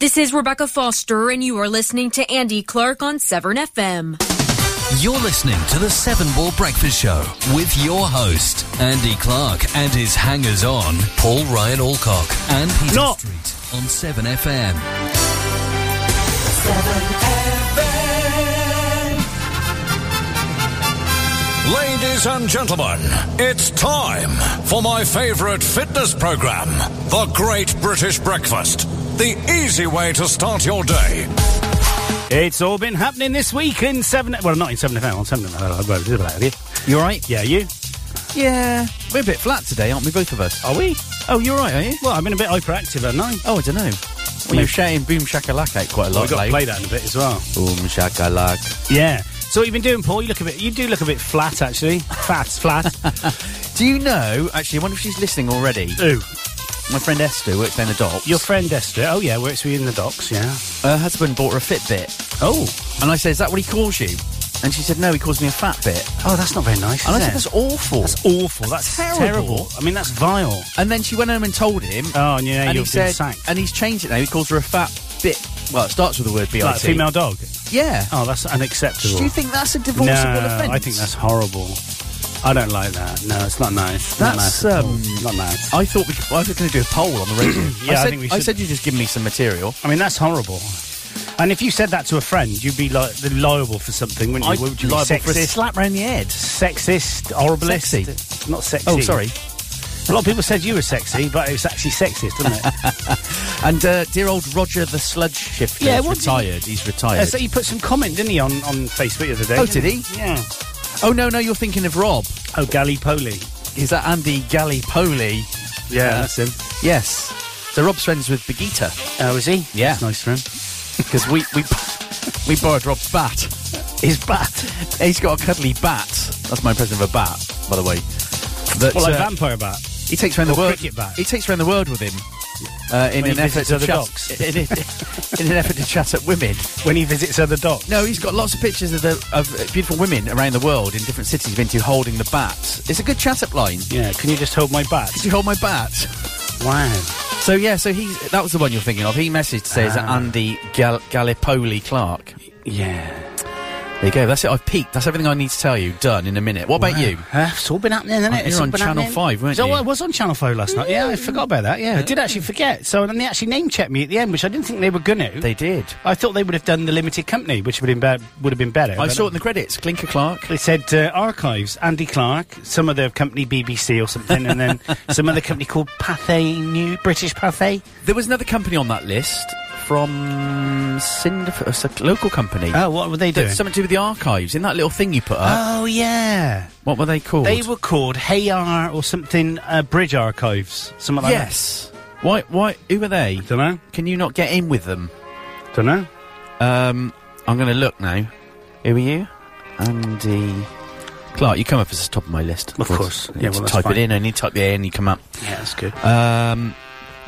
This is Rebecca Foster, and you are listening to Andy Clark on Severn FM. You're listening to the Seven Ball Breakfast Show with your host, Andy Clark, and his hangers on, Paul Ryan Alcock and Peter No. Street on 7FM. Ladies and gentlemen, it's time for my favourite fitness programme, The Great British Breakfast. The easy way to start your day. It's all been happening this week in seven. Well, not in seven FM. On seven uh, FM. You You alright? Yeah, you. Yeah. We're a bit flat today, aren't we, both of us? Are we? Oh, you're right, are you? Well, I've been a bit hyperactive, haven't I? Oh, I don't know. Well, you're shouting Boom Shakalaka out quite a lot. We've got to play that in a bit as well. Boom Shakalaka. Yeah. So what you been doing, Paul? You look a bit. You do look a bit flat, actually. Fat, flat. Do you know, actually, I wonder if she's listening already. Ooh, My friend Esther works down the docks. your friend Esther. Oh yeah, works with you in the docks. Yeah. Her husband bought her a Fitbit. Oh. And I said, is that what he calls you? And she said, no, he calls me a fat bit. Oh, that's not very nice. And I said, that's awful. That's awful. That's Terrible. terrible. I mean, that's vile. and then she went home and told him. Oh, yeah, and he said, sacked. and he's changed it now. He calls her a fat bit. Well, it starts with the word B-I-T. Like female dog. Yeah. Oh, that's unacceptable. Do you think that's a no, divorceable offence? I think that's horrible. I don't like that. No, it's not nice. not That's, nice at all. um, not nice. I thought we could, I was going to do a poll on the radio. Yeah, I I, said, think we I should. said you just give me some material. I mean, that's horrible. And if you said that to a friend, you'd be li- liable for something, wouldn't you? I'd you be liable for a sexist? slap round the head. Sexist, horriblest. Sexy. Not sexy. Oh, sorry. A lot of people said you were sexy, but it was actually sexist, wasn't it? And uh, dear old Roger the sludge shifter Yeah, is what did retired. He's retired. Uh, so he put some comment, didn't he, on, on Facebook the other day? Oh, did he? Yeah. Oh no, no, you're thinking of Rob. Oh, Gallipoli. Is that Andy Gallipoli? Yeah, that's him. Yes. So Rob's friends with Begita Oh, is he? Yeah. That's nice for him. because we we we borrowed Rob's bat. His bat. He's got a cuddly bat. That's my impression of a bat, by the way. That, Well, like uh, vampire bat. He takes around the world. cricket bat. He takes around the world with him. Uh, in an effort to chat, in, in- in an effort to chat at women. When he visits other dogs. No, he's got lots of pictures of, the, of beautiful women around the world in different cities he's been to holding the bat. It's a good chat up line. Yeah, can you just hold my bat? Could you hold my bat? Wow. So yeah, so he that was the one you're thinking of. He messaged says say is that Ah. Andy Gal- Gallipoli Clark. Yeah. There you go. That's it. I've peaked. That's everything I need to tell you. Done in a minute. What about you? Uh, it's all been happening, isn't Oh, it? It's you're on Channel happening. 5, weren't so you? I was on Channel 5 last night. Yeah, I forgot about that. Yeah, I did actually forget. So then they actually name checked me at the end, which I didn't think they were going to. They did. I thought they would have done the limited company, which would have been, be- would have been better. I saw it in the credits. Clinker Clark. They said uh, archives, Andy Clark, some other company, BBC or something, and then some other company called Pathé New British Pathé. There was another company on that list from Cinderf- a local company. Oh, what were they doing? Something to do with the archives. In that little thing you put up. oh yeah, what were they called? they were called Hayar or something uh, Bridge Archives, something like yes. Why? Why? Who are they? that. Don't know. Can you not get in with them? Don't know. Um, I'm going to look now. Who are you? Andy Clark. You come up as the top of my list. Of course. You Yeah, well, to that's type fine. it in, and you type the A, and you come up. Yeah, that's good. Um,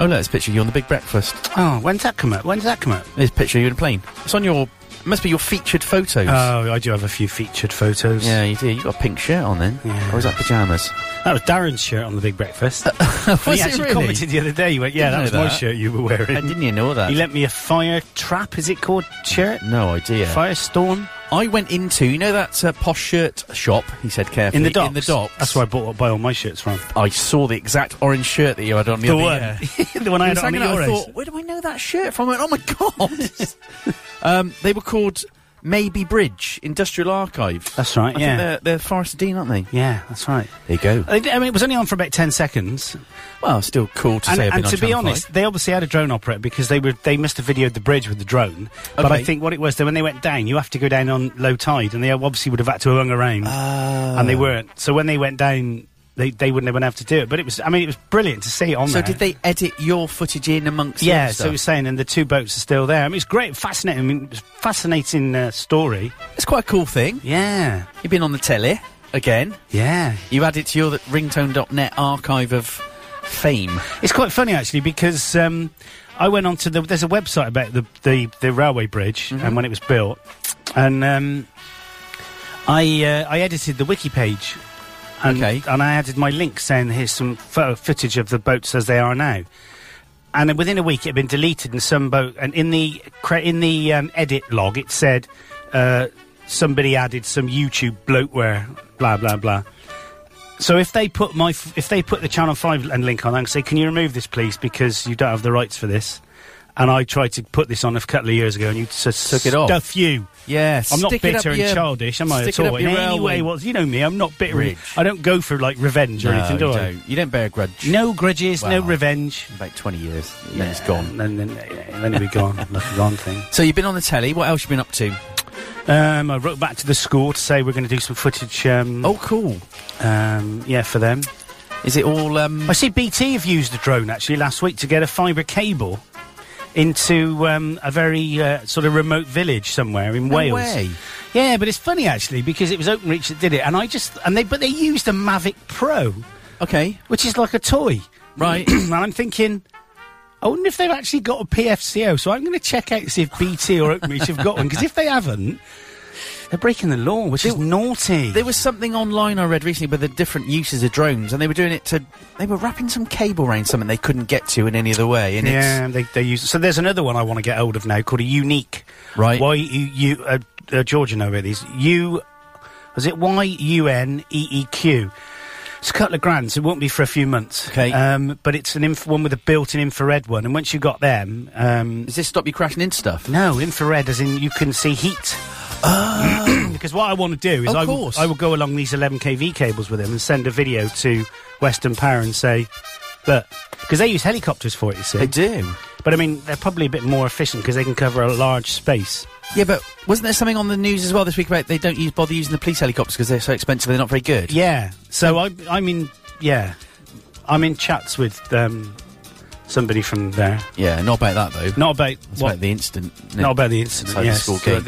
oh, look, it's a picture of you on the Big Breakfast. Oh, when's that come up? When did that come up? A picture of you in a plane. It's on your. It must be your featured photos. Oh, I do have a few featured photos. yeah, you do. You got a pink shirt on then. Yeah. Or is that pajamas? That was Darren's shirt on the Big Breakfast. Was he actually really? commented the other day. He went, "Yeah, that Didn't was know my that. shirt you were wearing." I didn't you know that. He lent me a fire trap. Is it called shirt? no idea. Firestorm I went into you know that uh, posh shirt shop. He said carefully in the docks. In the docks. That's where I bought buy all my shirts from. I saw the exact orange shirt that you had on the, The other one, the one I had on the I thought, where do I know that shirt from? I went, oh my god! um, they were called Maybe Bridge Industrial Archive. That's right. I yeah, they're, they're Forest Dean, aren't they? yeah, that's right. There you go. I I mean, it was only on for about ten seconds, Well, still cool to and, say. And to be honest, 5. they obviously had a drone operator because they were they must have videoed the bridge with the drone. But I think what it was that when they went down, you have to go down on low tide, and they obviously would have had to have hung around, Ah. and they weren't. So when they went down, they they wouldn't have been able to do it. But it was, I mean, it was brilliant to see it on so there. did they edit your footage in amongst? Yeah, so it was saying, and the two boats are still there. I mean, it's great, fascinating. I mean, it's fascinating uh, story. it's quite a cool thing. Yeah, You've been on the telly again. yeah. You added to your ringtone.net archive of fame. It's quite funny actually because um, I went on to the. There's a website about the the, the railway bridge Mm-hmm. and when it was built, and um, I uh, I edited the wiki page. And, Okay. and I added my link saying here's some photo footage of the boats as they are now. and then within a week it had been deleted and some boat and in the cre- in the um, edit log it said uh, somebody added some YouTube bloatware, blah blah blah. So if they put my f- if they put the Channel Five and link on and say, "Can you remove this, please, because you don't have the rights for this," and I tried to put this on a couple of years ago, and you just Took it off. Stuff you. Yeah, I'm not bitter and your- childish, am I at all? In any way, well, you know me. I'm not bitter. Ridge. I don't go for like revenge or No, anything, do you I? don't. You don't bear a grudge. No grudges, no revenge. About 20 years, and then it's gone. And then, then, then it'll be gone. gone thing. So you've been on the telly. What else you been up to? Um, I wrote back to the school to say we're going to do some footage. Um, Oh, cool. um, yeah, for them. Is it all? Um, I see BT have used a drone actually last week to get a fibre cable into um, a very uh, sort of remote village somewhere in no Wales. way. Yeah, but it's funny actually because it was OpenReach that did it, and I just and they but they used a Mavic Pro, Okay. which is like a toy, Right. and I'm thinking. I wonder if they've actually got a PFCO, so I'm going to check out to see if BT or OpenReach have got one, because if they haven't, they're breaking the law, which is naughty. There was something online I read recently with the different uses of drones, and they were doing it to. They were wrapping some cable around something they couldn't get to in any other way, and Yeah, they, they use. So there's another one I want to get hold of now called a Yuneec. Right. Y U U. Uh, uh, Georgia know about these. U. Was it Y U N E E Q? It's a couple of grand, so it won't be for a few months. Okay. Um, but it's an inf- one with a built-in infrared one, and once you've got them, um. Does this stop you crashing into stuff? no infrared, as in you can see heat. because what I want to do is I will. I will go along these 11 kV cables with him and send a video to Western Power and say, look, because they use helicopters for it, you see. They do. But I mean, they're probably a bit more efficient because they can cover a large space. Yeah, but wasn't there something on the news as well this week about they don't use bother using the police helicopters because they're so expensive? They're not very good. Yeah. So I, I'm in. Yeah, I'm in chats with um, somebody from there. Yeah, not about that though. Not about It's what, about the incident. isn't about the incident. Yes, the, the,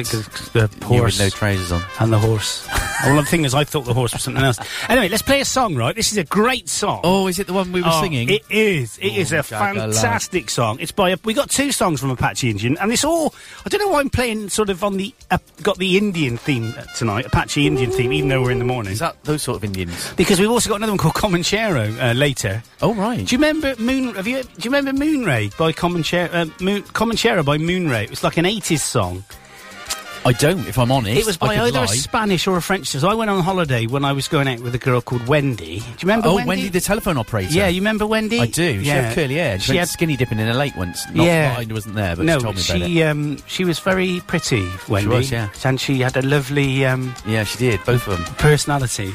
the, the horse with no trousers on. and the horse. well, the thing is, I thought the horse was something else. Anyway, let's play a song. Right, this is a great song. Oh, is it the one we were Oh, singing? It is. It is Oh, a Jagala. fantastic song. It's by a, we got two songs from Apache Indian, and it's all. I don't know why I'm playing sort of on the uh, got the Indian theme tonight, Apache Indian theme, even though we're in the morning. is that those sort of Indians? Because we've also got another one called Comanchero uh, later. Oh right. Do you remember Moon? Have you? Do you remember Moonray by Comanchero? Uh, Moon, Comanchero by Moonray. It was like an '80s song. I don't, if I'm honest. It was by either lie. a Spanish or a French. So I went on holiday when I was going out with a girl called Wendy. Do you remember Oh, Wendy? Wendy? the telephone operator. yeah, you remember Wendy? I do. She Yeah. had curly hair. She, She had skinny dipping in a lake once. Not, Yeah. I wasn't there, but no, she told me about it. she um, she was very pretty, Wendy. was, yeah. and she had a lovely um, Yeah, she did. Both of them. personality.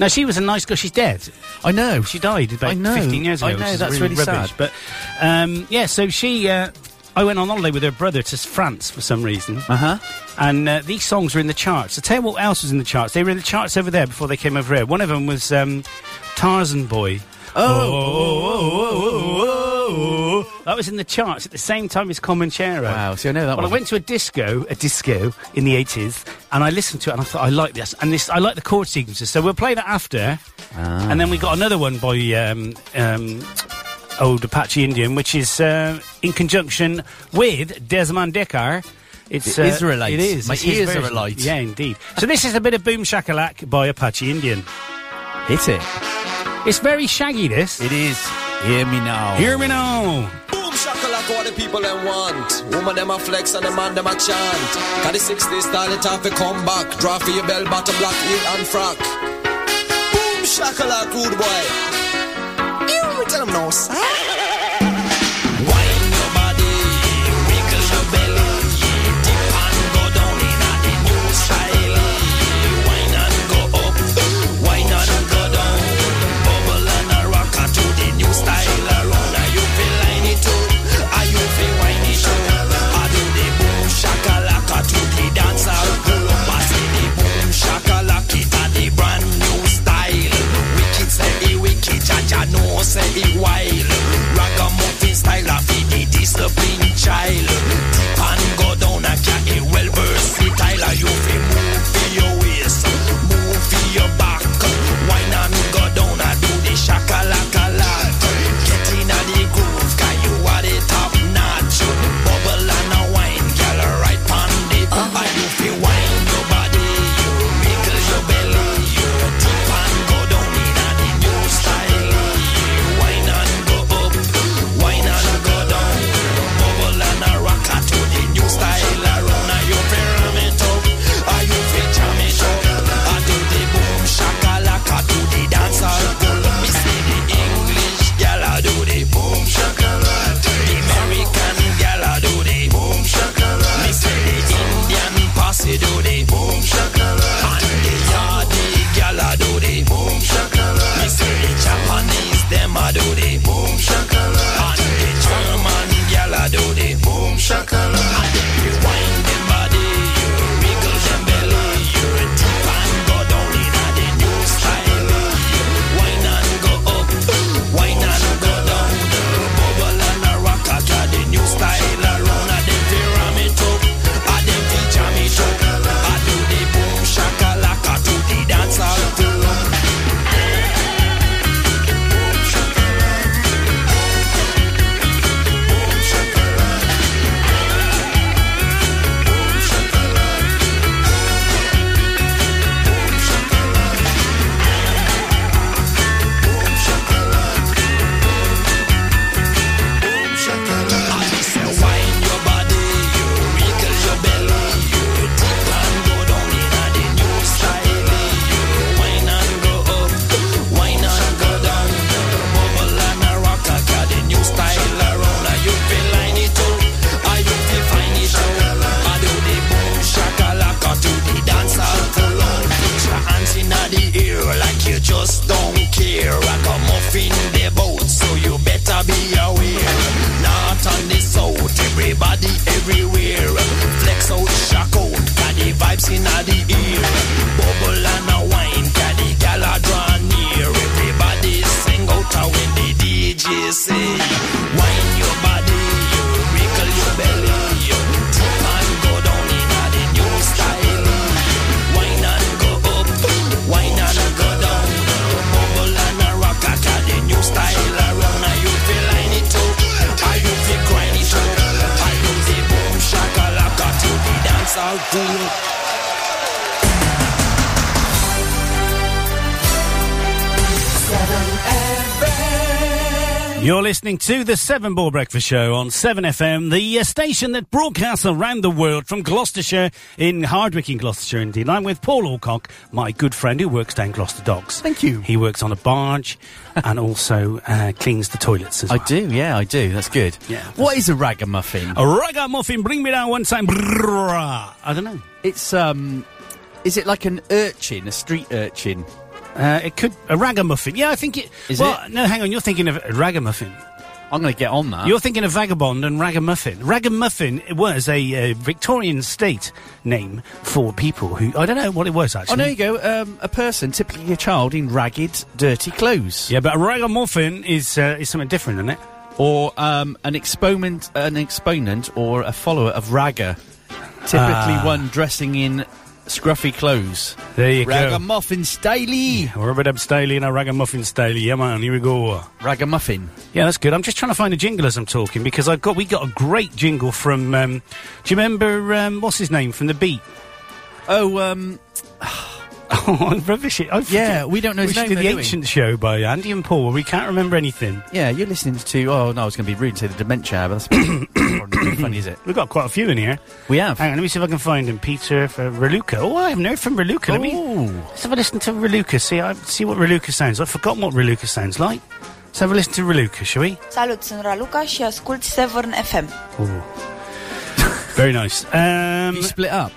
No, she was a nice girl. She's dead. I know. She died about I know. 15 years ago. I know, that's really, really rubbish. sad. But um, yeah, so she. Uh, I went on holiday with her brother to France for some reason, Uh huh. and uh, these songs were in the charts. I'll tell you what else was in the charts. They were in the charts over there before they came over here. One of them was um, Tarzan Boy. Oh, that was in the charts at the same time as Comanchero. Wow. See, I know that Well, one. I went to a disco, a disco in the eighties, and I listened to it, and I thought I like this, and this I like the chord sequences. So we'll play that after, Ah. and then we got another one by um, um, old Apache Indian, which is uh, in conjunction with Desmond Dekker. It's uh, Israelites. It is. My It's ears are alight. Yeah, indeed. So this is a bit of Boom Shakalak by Apache Indian. Hit it. It's very shaggy. This. It is. Hear me now. Hear me now. Boom shakalaka what the people them want. Woman them a flex and the man them a chant. Got the 60s style it off a come back. Draw for your bell bottom black heel and frock. Boom shakalaka rude boy. You me tell them no sir. child listening to the Seven Ball Breakfast Show on 7FM, the uh, station that broadcasts around the world from Gloucestershire in Hardwicke in Gloucestershire indeed. I'm with Paul Alcock, my good friend who works down Gloucester Docks. Thank you. He works on a barge and also uh, cleans the toilets as I well. do, yeah, I do. That's good. Yeah, What is a ragamuffin? A ragamuffin, bring me down one time. I don't know. It's um, is it like an urchin, a street urchin? Uh, it could a ragamuffin. Yeah, I think it. Is well, it? no, hang on. You're thinking of a ragamuffin. I'm going to get on that. You're thinking of vagabond and ragamuffin. Ragamuffin was a uh, Victorian state name for people who I don't know what it was actually. Oh, there you go. Um, a person, typically a child, in ragged, dirty clothes. Yeah, but a ragamuffin is uh, is something different, isn't it? Or um, an exponent, an exponent, or a follower of ragga. Typically, Ah. one dressing in scruffy clothes. There you go. Ragamuffin. We're a bit of styley and a ragamuffin styley. Yeah, man. Here we go. Ragamuffin. Yeah, that's good. I'm just trying to find a jingle as I'm talking because I've got we got a great jingle from. Um, do you remember um, what's his name from the Beat? Oh, um, Oh, rubbish! I Yeah, we don't know We his should name, do though, the do we? Ancient Show by Andy and Paul. where We can't remember anything. yeah, you're listening to. Oh no, I was going to be rude and say the dementia, but that's not funny, is it? We've got quite a few in here. We have. Hang on, let me see if I can find him. Peter for Raluca. Oh, I haven't heard from Raluca. Let me Ooh. let's have a listen to Raluca. See, I see what Raluca sounds. I've forgotten what Raluca sounds like. Let's have a listen to Raluca, shall we? Salut, sunt Raluca și ascult Severn FM. Ooh. Very nice. Um, You split up.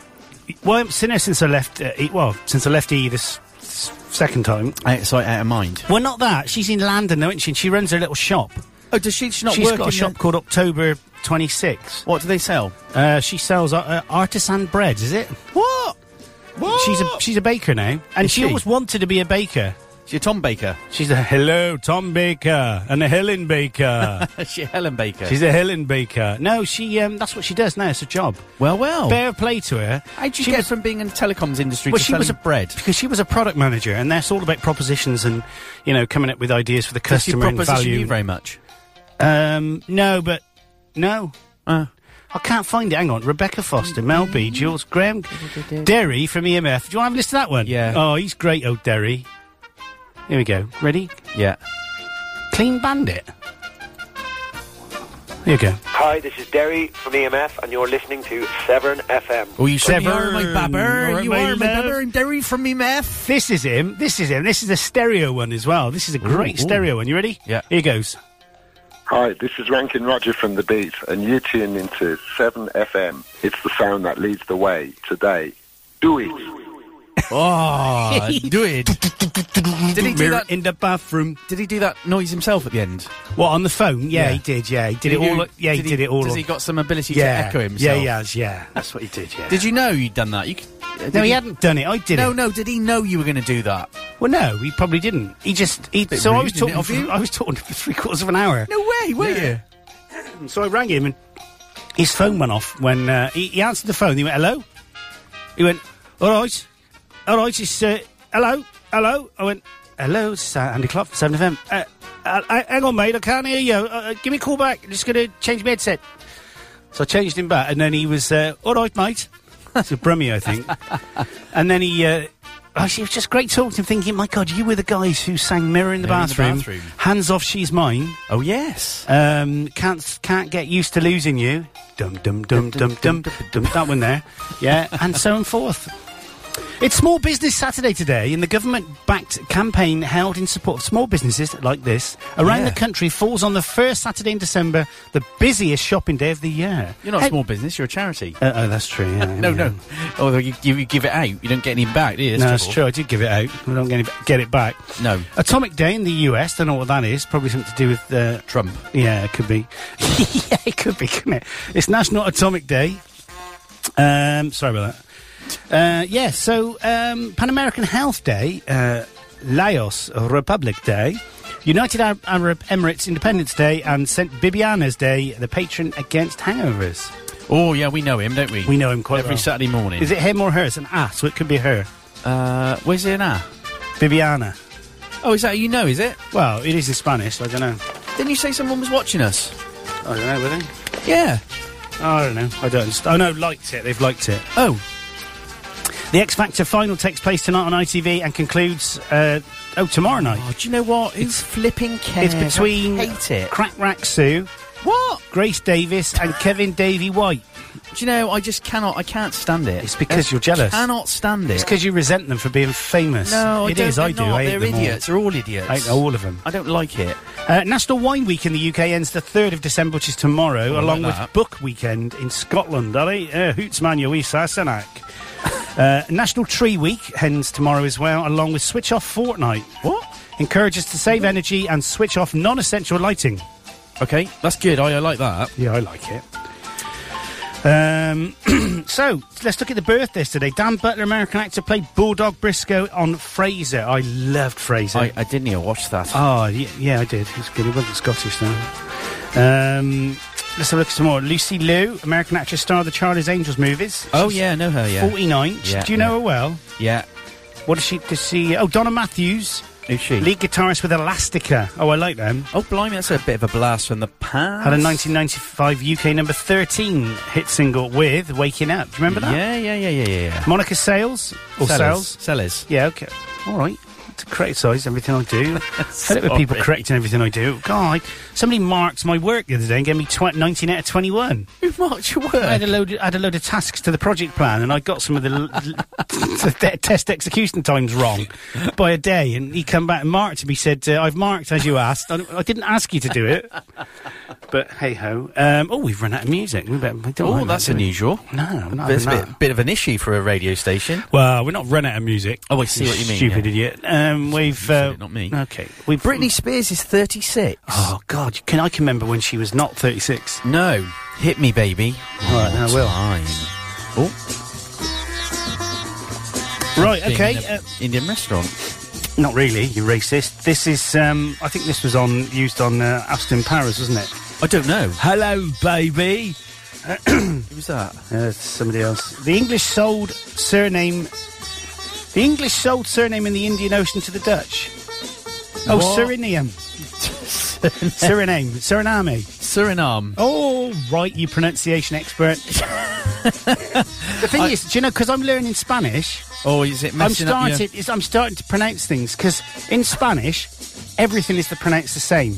Well, since since I left, uh, E- well, since I left E this s- second time. Out, sorry, out of mind. Well, not that. She's in London, though, isn't she? And she runs her little shop. Oh, does she? She's not She's got a shop called October 26. What do they sell? Uh, she sells uh, uh, artisan breads, is it? What? What? She's a she's a baker now, and she, she? always wanted to be a baker. She's a Tom Baker. She's a hello Tom Baker and a Helen Baker. She's a Helen Baker. She's a Helen Baker. No, she um, that's what she does now. It's a job. well, well. Fair play to her. How'd you She get was- from being in the telecoms industry Well, to she was a bread? because she was a product manager, and that's all about propositions and you know coming up with ideas for the Does she customer and value. you very much? Um, no, but no, Uh, I can't find it. Hang on, Rebecca Foster, Mel B, Jules Graham, Derry from EMF. Do you want to have a listen to that one? Yeah. Oh, he's great, old Derry. Here we go. Ready? yeah. Clean Bandit. Here you go. Hi, this is Derry from EMF, and you're listening to Severn FM. Oh, you Severn. are my babber. Alright, you my are my love. babber. I'm Derry from EMF. This is him. This is him. This is a stereo one as well. This is a great Ooh, ooh. stereo one. You ready? Yeah. Here goes. Hi, this is Rankin Roger from The Beat, and you're tune into 7FM. It's the sound that leads the way today. Do it. Oh, do it. Did he do Mirror that? in the bathroom? Did he do that noise himself at the end? What on the phone? Yeah, Yeah. he did. Yeah, he did, it all. yeah, he did it all. Does he got some ability yeah, to echo himself? Yeah, he has. Yeah, that's what he did. Yeah. Did you know you'd done that? You uh, no, did he hadn't done it. I did No, it. no. No, did he know you were going to do that? Well, no, he probably didn't. He just. He, Bit so I rude, was isn't it, talking. of For, you? I was talking for three quarters of an hour. No way, were you? So I rang him, and his phone went off when uh, he, he answered the phone. He went, "Hello." He went, "All right, all right." It's uh, hello, hello. I went, "Hello, it's uh, Andy Clark from Seven FM." Uh, uh, uh, hang on, mate. I can't hear you. Uh, uh, give me a call back. I'm just going to change my headset. So I changed him back, and then he was, uh, "All right, mate." It's a Brummy, I think. and then he. Uh, Oh, she was just great talking to him, thinking, my God, you were the guys who sang Mirror in the, Mirror in the bathroom, Bathroom. Hands Off, She's Mine. Oh yes. Um, can't can't get used to losing you. Dum dum dum dum dum dum. That one there, yeah, and so on forth. It's Small Business Saturday today, and the government-backed campaign held in support of small businesses like this around Yeah. the country falls on the first Saturday in December, the busiest shopping day of the year. You're not a small business. You're a charity. Uh, oh, that's true. Yeah, no, yeah. no. Although you, you, you give it out, you don't get any back, do you? No, that's true. I did give it out. I don't get it, get it back. No. Atomic Day in the US. Don't know what that is. Probably something to do with uh, Trump. Yeah, it could be. yeah, it could be, couldn't it? It's National Atomic Day. Um, sorry about that. Uh, yeah, so um, Pan American Health Day, uh, Laos Republic Day, United Arab, Emirates Independence Day, and St. Bibiana's Day, the patron against hangovers. Oh, yeah, we know him, don't we? We know him quite Every well. Saturday morning. Is it him or her? It's an ah, so it could be her. Uh, where's it now? Bibiana. Oh, is that you know, is it? Well, it is in Spanish. I don't know. Didn't you say someone was watching us? I don't know, were they? Yeah. Oh, I don't know. I don't understand. Oh, no, liked it. They've liked it. Oh. The X Factor final takes place tonight on ITV and concludes, uh, oh, tomorrow night. Oh, do you know what? Who flipping cares? It's between I hate it. Crack Rak-Su, What? Grace Davis, and Kevin Davy White. Do you know, I just cannot, I can't stand it. It's because I you're jealous. cannot stand it. It's because you resent them for being famous. No, I It don't, is, they're I do. not. I They're them all. idiots. They're all idiots. I hate all of them. I don't like it. Uh, National Wine Week in the UK ends the 3rd of December, which is tomorrow, Oh, along like with. Book Weekend in Scotland. Alright? Uh, Hoots Man Yoisa Sanak. Uh, National Tree Week ends tomorrow as well, along with Switch Off Fortnight. What? Encourages to save energy and switch off non essential lighting. Okay, that's good. I, I like that. Yeah, I like it. Um, so let's look at the birthdays today. Dan Butler, American actor, played Bulldog Briscoe on Frasier. I loved Frasier. I, I didn't even watch that. Oh, yeah, yeah, I did. He was good. He wasn't Scottish, though. Um, let's have a look at some more. Lucy Liu, American actress, star of the Charlie's Angels movies. oh, She's yeah, I know her, yeah. 49. Yeah, Do you know yeah. her well? Yeah. What does she, does she... Oh, Donna Matthews, Who's she? lead guitarist with Elastica. Oh, I like them. Oh, blimey, that's a bit of a blast from the past. Had a 1995 UK number 13 hit single with Waking Up. Do you remember that? Yeah, yeah, yeah, yeah, yeah. yeah. Monica Sales? Or Sales? Sellers. Yeah, okay. All right. To criticise everything I do. Fed up with people correcting everything I do. God, somebody marked my work the other day and gave me tw- 19 out of 21. Who marked your work? I had a load. Of, I had a load of tasks to the project plan, and I got some of the, the te- test execution times wrong by a day. And he come back and marked me. He said, uh, "I've marked as you asked. I, I didn't ask you to do it." But hey ho. Um, oh, we've run out of music. We better, we don't Oh, that's that, unusual. No, not It's a bit, bit of an issue for a radio station. Well, we're not run out of music. Oh, I see what you mean, Stupid yeah. idiot. Um, we've uh, not me. Okay, we Britney Spears is 36. Oh God, can I can remember when she was not thirty six? No. Hit me, baby. All right, I will. Time. Oh, Right, being okay. in a Uh, Indian restaurant. not really, you racist. This is, um, I think this was on used on uh, Austin Powers, wasn't it? I don't know. Hello, baby. Who's that? Uh, it's somebody else. The English sold surname. The English sold surname in the Indian Ocean to the Dutch. Oh, What? Suriname. Suriname. Suriname. Suriname. Oh, right, you pronunciation expert. the thing is, do you know, because I'm learning Spanish, Oh, is it I'm up your... starting. I'm starting to pronounce things because in Spanish, everything is to pronounce the same.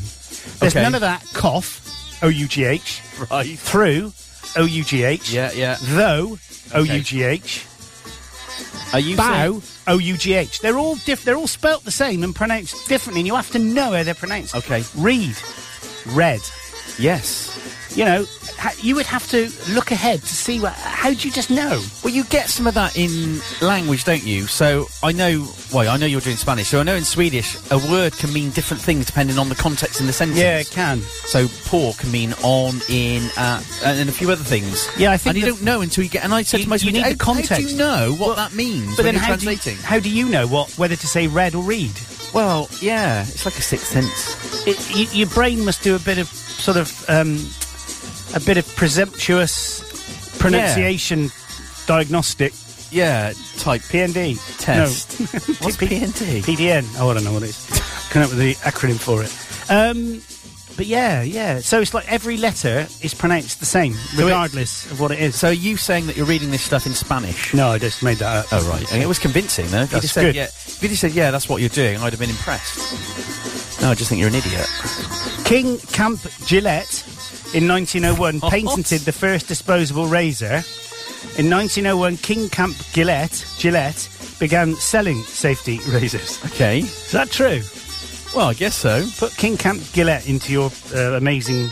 There's Okay. none of that cough, O U G H, Right. through, O U G H, Yeah, yeah. though, O U G H, Are you bow, O U G H. They're all diff- They're all spelt the same and pronounced differently, and you have to know how they're pronounced. Okay. Read, red. Yes. You know, you would have to look ahead to see what. How do you just know? Well, you get some of that in language, don't you? So I know. Well, I know you're doing Spanish, so I know in Swedish a word can mean different things depending on the context in the sentence. Yeah, it can. So poor can mean on, in, at, and, a few other things. Yeah, I think And you don't know until you get. And I said You- to my you need the context. How do you know what Well, that means But when then how do, you, how do you know what whether to say read or read? well, yeah, it's like a sixth sense. It, y your brain must do a bit of sort of um, a bit of presumptuous pronunciation diagnostic. Yeah, type PND test. No. What's P- PND? PDN. Oh, I don't know what it is. Come up with the acronym for it. Um, but yeah, yeah. So it's like every letter is pronounced the same, it- regardless of what it is. So are you saying that you're reading this stuff in Spanish? no, I just made that up. Oh right, and it was convincing though. If That's said, good. yeah, if you just said, yeah, that's what you're doing, I'd have been impressed. No, I just think you're an idiot. King Camp Gillette in 1901 patented the first disposable razor. In 1901, King Camp Gillette, Gillette began selling safety razors. Okay. Is that true? Well, I guess so. Put King Camp Gillette into your uh, amazing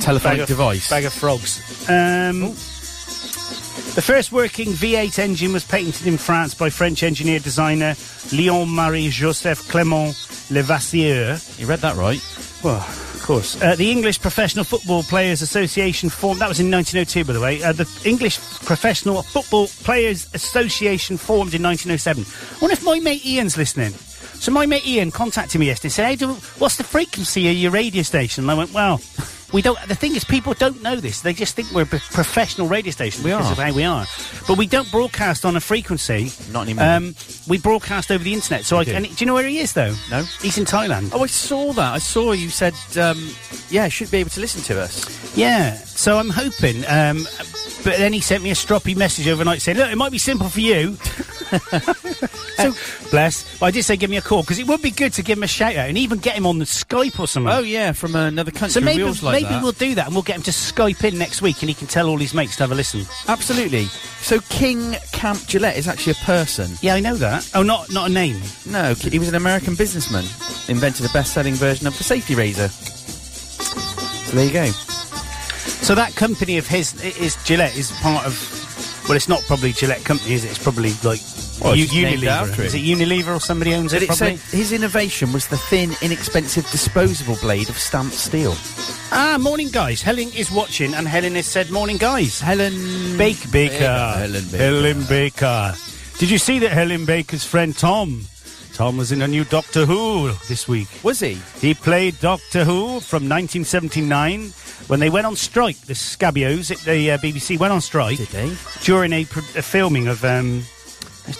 Telephonic bag of, device. Bag of frogs. Um, the first working V8 engine was patented in France by French engineer designer Léon Marie Joseph Clément Levasseur. You read that right. Well, course. Uh, the English Professional Football Players Association formed. That was in 1902, by the way. Uh, the English Professional Football Players Association formed in 1907. I wonder if my mate Ian's listening. So my mate Ian contacted me yesterday. Said, hey, do, "What's the frequency of your radio station?" And I went, "Well." We don't. The thing is, people don't know this. They just think we're a professional radio station We because are. of how we are. But we don't broadcast on a frequency. Not anymore. Um, we broadcast over the internet. So, I, do. and do you know where he is though? No. he's in Thailand. Oh, I saw that. I saw you said, um, yeah, should be able to listen to us. Yeah, so I'm hoping. Um, but then he sent me a stroppy message overnight saying, "Look, it might be simple for you." so bless. But I did say give me a call because it would be good to give him a shout out and even get him on the Skype or something. Oh, yeah, from another country. so maybe like maybe that. we'll do that and we'll get him to Skype in next week and he can tell all his mates to have a listen. Absolutely. So King Camp Gillette is actually a person. Yeah, I know that. Oh, not not a name. No, he was an American businessman. Invented a best-selling version of the safety razor. So there you go. So that company of his is Gillette is part of. Well, it's not probably Gillette company, is it? It's probably like Well, U- it's Unilever. Is it. Unilever or somebody owns But it? it Probably. said his innovation was the thin, inexpensive, disposable blade of stamped steel. Ah, morning, guys. Helen is watching, and Helen has said, "Morning, guys." Helen Bake Baker. Helen Baker. Helen Baker. Did you see that Helen Baker's friend Tom? Tom was in a new Doctor Who this week. Was he? He played Doctor Who from 1979 when they went on strike. The Scabios at the uh, BBC went on strike Did they? during a, pr- a filming of. Um,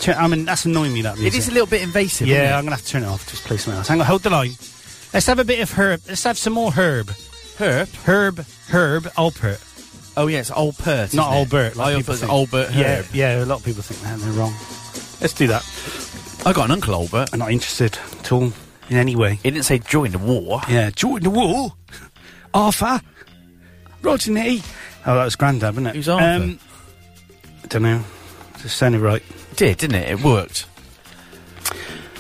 I mean, that's annoying me. That It music. is a little bit invasive. Yeah, I'm gonna have to turn it off. Just play something else. Hang on, hold the line. Let's have a bit of herb. Let's have some more herb. Herb. Herb, herb, Alpert. Oh yeah, it's Albert. Not it? Albert. like I people thought it was. Albert Yeah, Herb. yeah. A lot of people think that and they're wrong. Let's do that. I got an uncle Albert. I'm not interested at all in any way. He didn't say join the war. Yeah, join the war. Arthur, Rodney. Oh, that was Grandad, wasn't it? Who's Arthur? Um, I don't know. Just sounded right. It did, didn't it? It worked.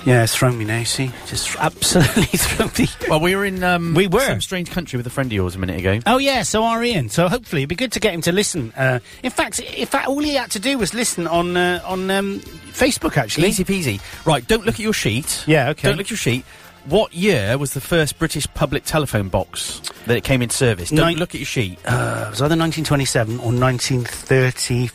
Yeah, it's thrown me now. See, just absolutely thrown me. Well, we were in um, We were. some strange country with a friend of yours a minute ago. Oh yeah, so our Ian. So hopefully it'd be good to get him to listen. Uh, in fact, in fact, all he had to do was listen on uh, on um, Facebook. Actually, Easy peasy. Right, don't look at your sheet. Yeah, okay. Don't look at your sheet. What year was the first British public telephone box that it came into service? Don't Nine- look at your sheet. Uh, it was either 1927 or 1930.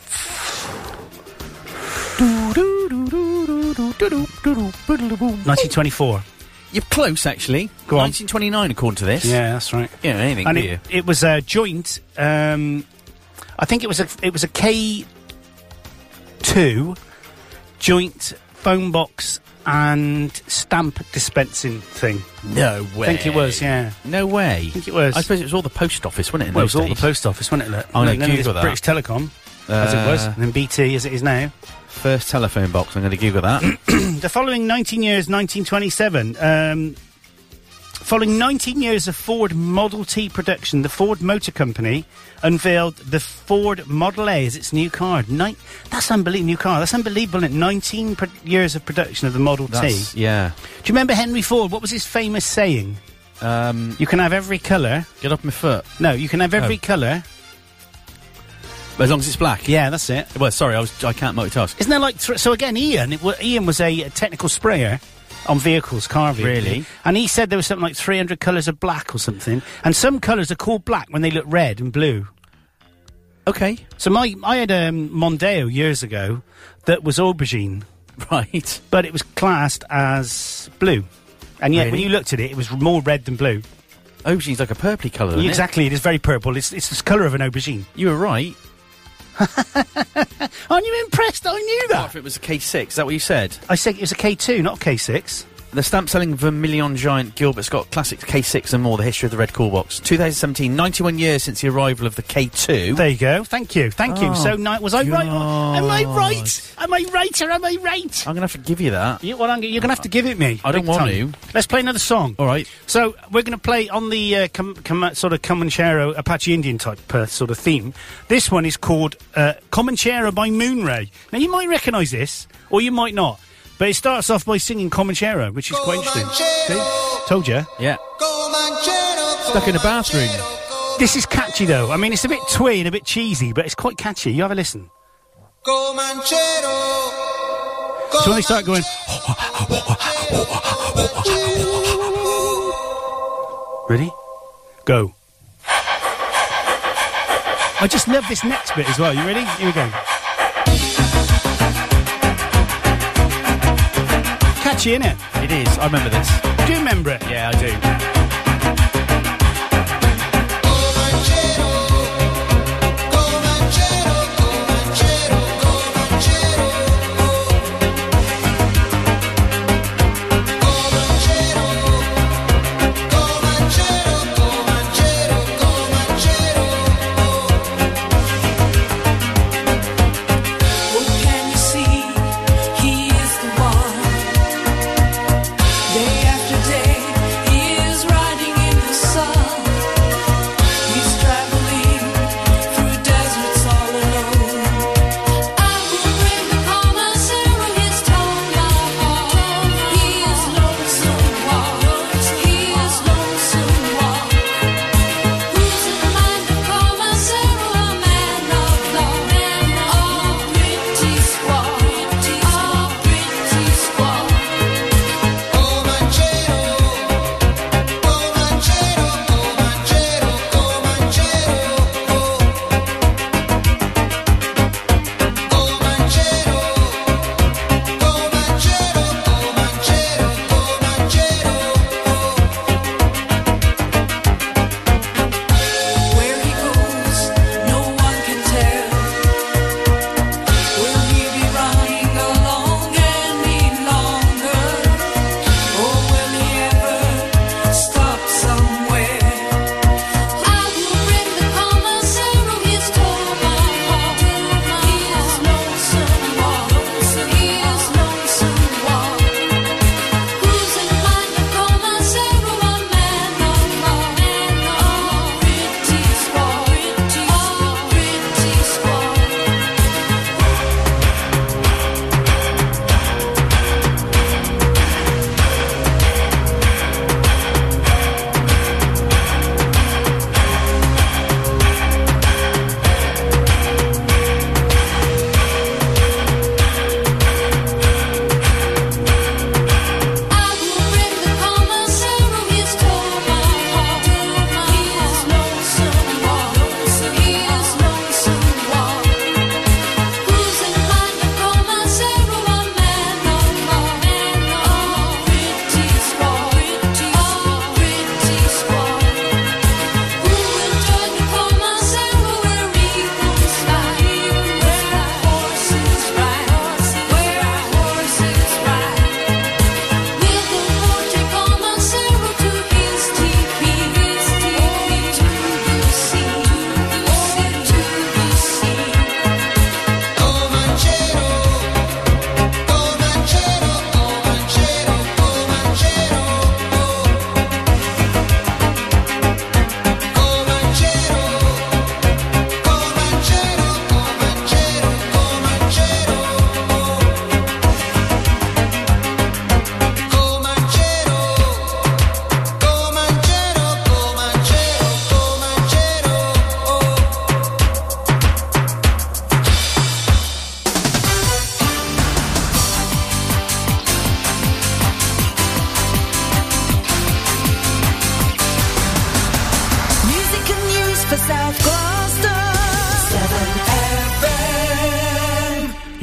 1924. You're close, actually. Go on. 1929, according to this. Yeah, that's right. Yeah, anything, and do it, you? it was a joint. Um, I think it was a it was a K two joint phone box and stamp dispensing thing. No way. I think it was. Yeah, No way. I think it was. I suppose it was all the post office, wasn't it? in well, it was all the days? post office, wasn't it? Look, I'm gonna None of this Google that. British Telecom, as it was, Uh, and then BT as it is now. First telephone box. I'm going to Google that. the following 19 years, 1927, um, following 19 years of Ford Model T production, the Ford Motor Company unveiled the Ford Model A as its new car. Nin- that's unbelievable. New car. That's unbelievable. Isn't 19 pro- years of production of the Model That's, T. yeah. Do you remember Henry Ford? What was his famous saying? Um, You can have every colour. get off my foot. No, you can have every Oh. colour. As long as it's black. Yeah, that's it. Well, sorry, I was. I can't multitask. Isn't there like thr so again? Ian, it, Ian was a, technical sprayer on vehicles, car vehicles. Really? And he said there was something like 300 colours of black or something, and some colours are called black when they look red and blue. Okay. So my I had a um, Mondeo years ago that was aubergine, Right. but it was classed as blue. And yet, when you looked at it, it was more red than blue. Aubergine's like a purpley colour, isn't exactly, it is very purple. It's it's the colour of an aubergine. You were right. Aren't you impressed? I knew that. from it was a K6. Is that what you said? I said it was a K2, not a K6. The stamp selling Vermilion giant Gilbert Scott Classics K6 and more, the history of the Red Call Box. 2017, 91 years since the arrival of the K2. There you go. Thank you. Thank you. Oh, So ni- was I right? Am I right? Am I right or am I right? I'm going to have to give you that. You, well, I'm, you're going to have to give it me. I don't want time. to. Let's play another song. All right. So we're going to play on the uh, com- com- sort of Comanchero Apache Indian type uh, sort of theme. This one is called uh, Comanchero by Moonray. Now you might recognise this, or you might not. But it starts off by singing Comanchero, which is quite interesting. See? Told you. Yeah. Stuck in a bathroom. This is catchy though. I mean, it's a bit twee and a bit cheesy, but it's quite catchy. You have a listen. So when they start going, ready, go. I just love this next bit as well. You ready? Here we go. Catchy, innit? It is. I remember this. Do you remember it? Yeah, I do.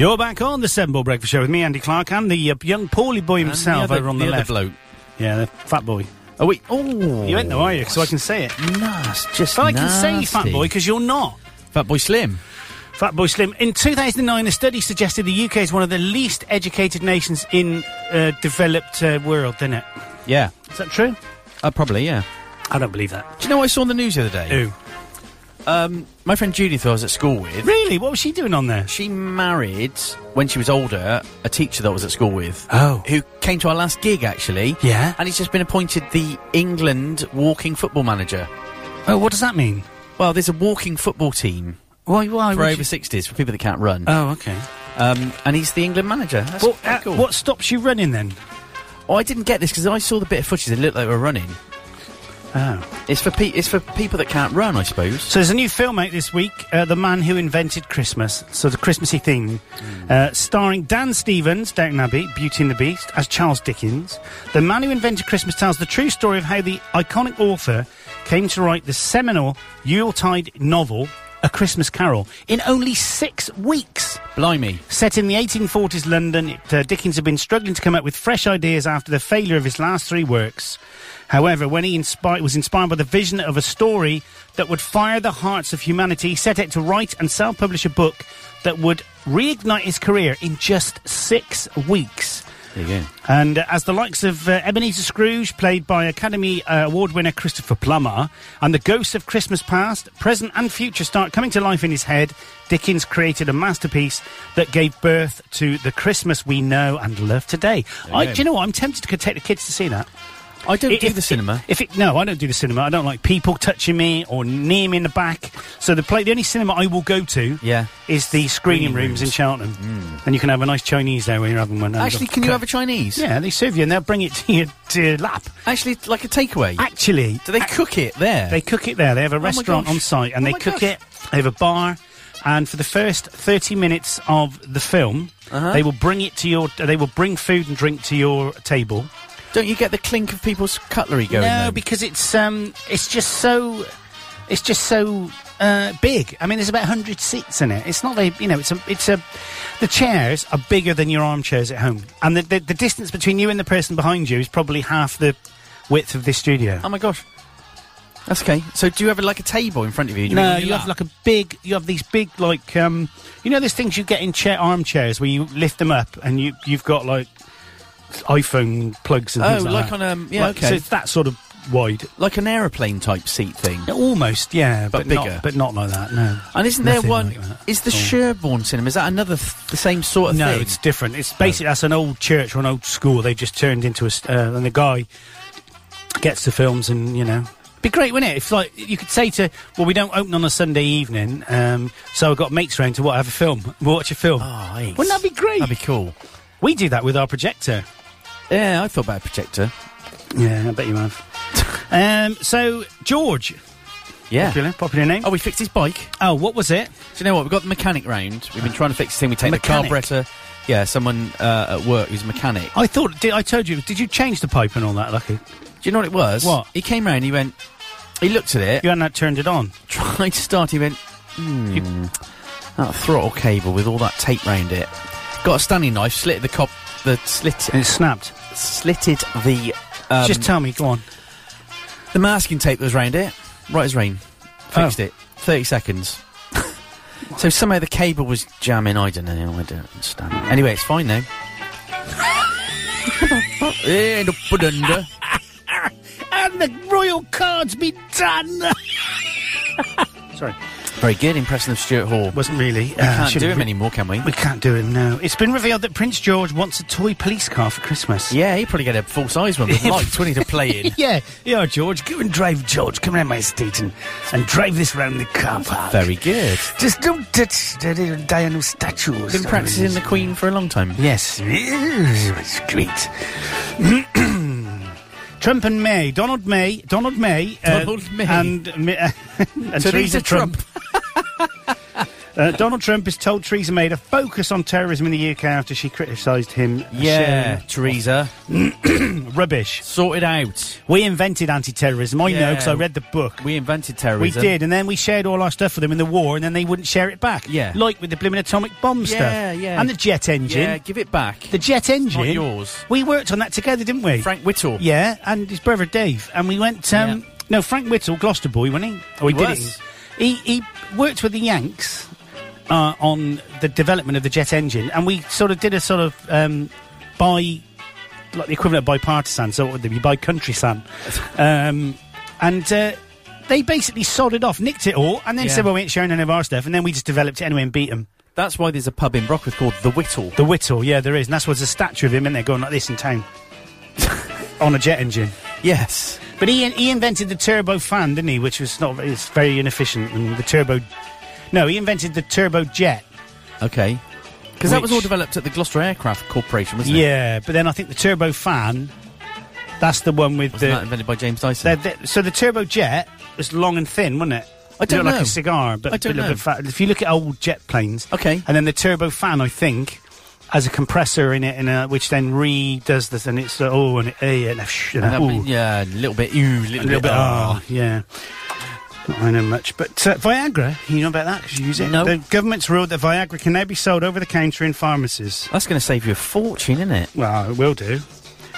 You're back on the Seven Ball Breakfast Show with me, Andy Clark, and the uh, young Paulie boy himself the other, over on the the, other left. bloke. Yeah, the fat boy. Oh wait. Oh. You ain't know, are you? So I can say it. Nice. Just But I can say fat boy because you're not. Fat boy Slim. Fat Boy Slim. In 2009, a study suggested the UK is one of the least educated nations in uh, developed uh, world, didn't it? Yeah. Is that true? Uh, probably, yeah. I don't believe that. Do you know what I saw on the news the other day? Who? Um, my friend Judith, who I was at school with. Really? What was she doing on there? She married, when she was older, a teacher that I was at school with. Oh. Who came to our last gig, actually. Yeah? And he's just been appointed the England walking football manager. Oh, what does that mean? Well, there's a walking football team Why? Why? for would over you- 60s, for people that can't run. Oh, okay. Um, and he's the England manager. That's Well, pretty uh, cool. What stops you running then? Oh, I didn't get this because I saw the bit of footage that looked like they were running. Oh. It's for pe- it's for people that can't run, I suppose. So there's a new film out this week, uh, The Man Who Invented Christmas. So the Christmassy theme, uh, starring Dan Stevens, Downton Abbey, Beauty and the Beast, as Charles Dickens. The Man Who Invented Christmas tells the true story of how the iconic author came to write the seminal Yuletide novel, A Christmas Carol, in only six weeks. Blimey. Set in the 1840s London, it, uh, Dickens had been struggling to come up with fresh ideas after the failure of his last three works. However, when he was inspired by the vision of a story that would fire the hearts of humanity, he set out to write and self-publish a book that would reignite his career in just six weeks. There you go. And uh, as the likes of uh, Ebenezer Scrooge, played by Academy uh, Award winner Christopher Plummer, and the ghosts of Christmas past, present, and future start coming to life in his head, Dickens created a masterpiece that gave birth to the Christmas we know and love today. I, do you know what? I'm tempted to take the kids to see that. I don't do the cinema. If it, no, I don't do the cinema. I don't like people touching me or near me in the back. So the play, the only cinema I will go to, Yeah. is the screening, Screening rooms, in rooms. Cheltenham, and you can have a nice Chinese there when you're having one. Actually, can you have a Chinese? Yeah, they serve you and they'll bring it to your, to your lap. Actually, like a takeaway. Actually, Do they cook it there? they cook it there. They have a my restaurant on site and Oh they cook gosh. it. They have a bar, and for the first thirty minutes of the film, Uh-huh. they will bring it to your. They will bring food and drink to your table. Don't you get the clink of people's cutlery going? no, then? because it's um, it's just so, it's just so uh, big. I mean, there's about hundred seats in it. It's not a, you know, it's a, it's a. The chairs are bigger than your armchairs at home, and the, the the distance between you and the person behind you is probably half the width of this studio. Oh my gosh. That's okay. So do you have like a table in front of you? Do No, you have like a big. You have these big, like, um, you know, those things you get in chair armchairs where you lift them up and you you've got like iPhone plugs and Oh, things like, like that. on, um, yeah, Like, okay. So it's that sort of wide, like an aeroplane type seat thing. almost, yeah, But but, bigger. not, but not like that. No. And isn't there one? like is the. Sherborne cinema? Is that another th- the same sort of No, thing? No, it's different. It's basically that's an old church or an old school. They just turned into a Uh, and the guy gets the films, and you know, be great, wouldn't it? If like you could say to, well, we don't open on a Sunday evening, um, so I've got mates round to what have a film, we'll watch a film. Oh, ace. Wouldn't that be great? That'd be cool. we do that with our projector. Yeah, I thought about a projector. Yeah, I bet you have. um, so George, Yeah. popular, popular name. Oh, we fixed his bike. Oh, what was it? Do you know what? We've got the mechanic round. We've been trying to fix this thing. We take the carburetor. Yeah, someone uh, at work who's a mechanic. I thought did, I told you. Did you change the pipe and all that, Lucky? Do you know what it was? What? He came round. He went. He looked at it. You hadn't turned it on. Tried to start. He went. Hmm. That throttle cable with all that tape round it. Got a Stanley knife. slit the cop. The slit. And it snapped. Slitted the. Um, Just tell me, go on. the masking tape that was round it. Right as rain. Fixed Oh. it. Thirty seconds. so somehow the cable was jamming. I don't know. I don't understand. Anyway, it's fine now. No put under. And the royal cards be done. Sorry, Very good. Impression of Stuart Hall. wasn't really. We can't uh, do him anymore, can we? We can't do him now. It's been revealed that Prince George wants a toy police car for Christmas. Yeah, he'd probably get a full size one with lights, wouldn't he, to play in? Yeah, yeah, George. Go and drive, George. Come around my estate and, and drive this round the car park. Very good. Just don't touch the little Diana statues. Been practicing the Queen for a long time. Yes, it's great. Mm-hmm. Trump and May, Donald May, Donald May, uh, Donald May. and, Theresa Theresa Trump. Trump. Uh, Donald Trump has told Theresa May to focus on terrorism in the UK after she criticised him. Yeah, Teresa. sharing rubbish. Sort it out. We invented anti-terrorism. I know because I read the book. We invented terrorism. We did, and then we shared all our stuff with them in the war, and then they wouldn't share it back. Yeah. like with the blimmin' atomic bomb stuff. Yeah, yeah. and the jet engine. Yeah, give it back. The jet engine. not yours. We worked on that together, didn't we? Frank Whittle. Yeah, and his brother Dave, and we went. Um, Yeah. No, Frank Whittle, Gloucester boy, wasn't he? Oh, he, He did was. it. He he worked with the Yanks uh, on the development of the jet engine, and we sort of did a sort of um, by like the equivalent of bipartisan, so what would they be by countrysan, um, and. Uh, they basically sodded off, nicked it all, and then Yeah. said, "Well, we ain't showing any of our stuff," and then we just developed it anyway and beat them. That's why there's a pub in Brockworth called The Whittle. The Whittle, yeah, there is, and that's what's a statue of him, in they're going like this in town on a jet engine. Yes. But he he invented the turbo fan, didn't he? Which was not it's very inefficient, and the turbo. No, he invented the turbo jet. Okay. Because that was all developed at the Gloster Aircraft Corporation, wasn't it? Yeah, but then I think the turbo fan. That's the one with the. Wasn't the. that invented by James Dyson? the- the- so the turbo jet was long and thin, wasn't it? I don't Looked like know. a cigar, but I don't a little know. bit fat. If you look at old jet planes, Okay. and then the turbo fan, I think, has a compressor in it, and uh, which then re-does this, and it's uh, oh, and it, eh, and a sh- and a, And that- ooh. yeah, a little bit. Ooh, a little, A little bit, ah. oh, yeah. I know much, but uh, Viagra, you know about that because you use it. No. The government's ruled that Viagra can now be sold over the counter in pharmacies. That's going to save you a fortune, isn't it? Well, it will do.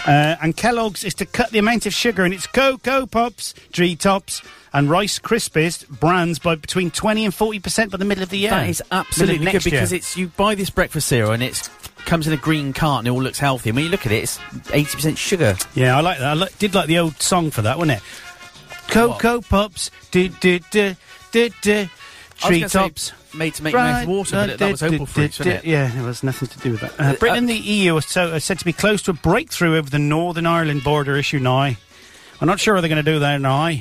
Uh, and Kellogg's is to cut the amount of sugar in its Coco Pops, Tree Tops, and Rice Krispies brands by between 20 and 40% by the middle of the year. That is absolutely good because year. it's you buy this breakfast cereal and it comes in a green carton. It all looks healthy. And when you look at it, it's eighty percent sugar. Yeah, I like that. I li- did like the old song for that, wasn't it? Coco Pops, do do do do do, Tree Tops. made to make mouth water, but that was opal fruits, wasn't it? Yeah, it was nothing to do with that. Uh, Britain and the EU are, so, are said to be close to a breakthrough over the Northern Ireland border issue now. I'm not sure what they're going to do there now.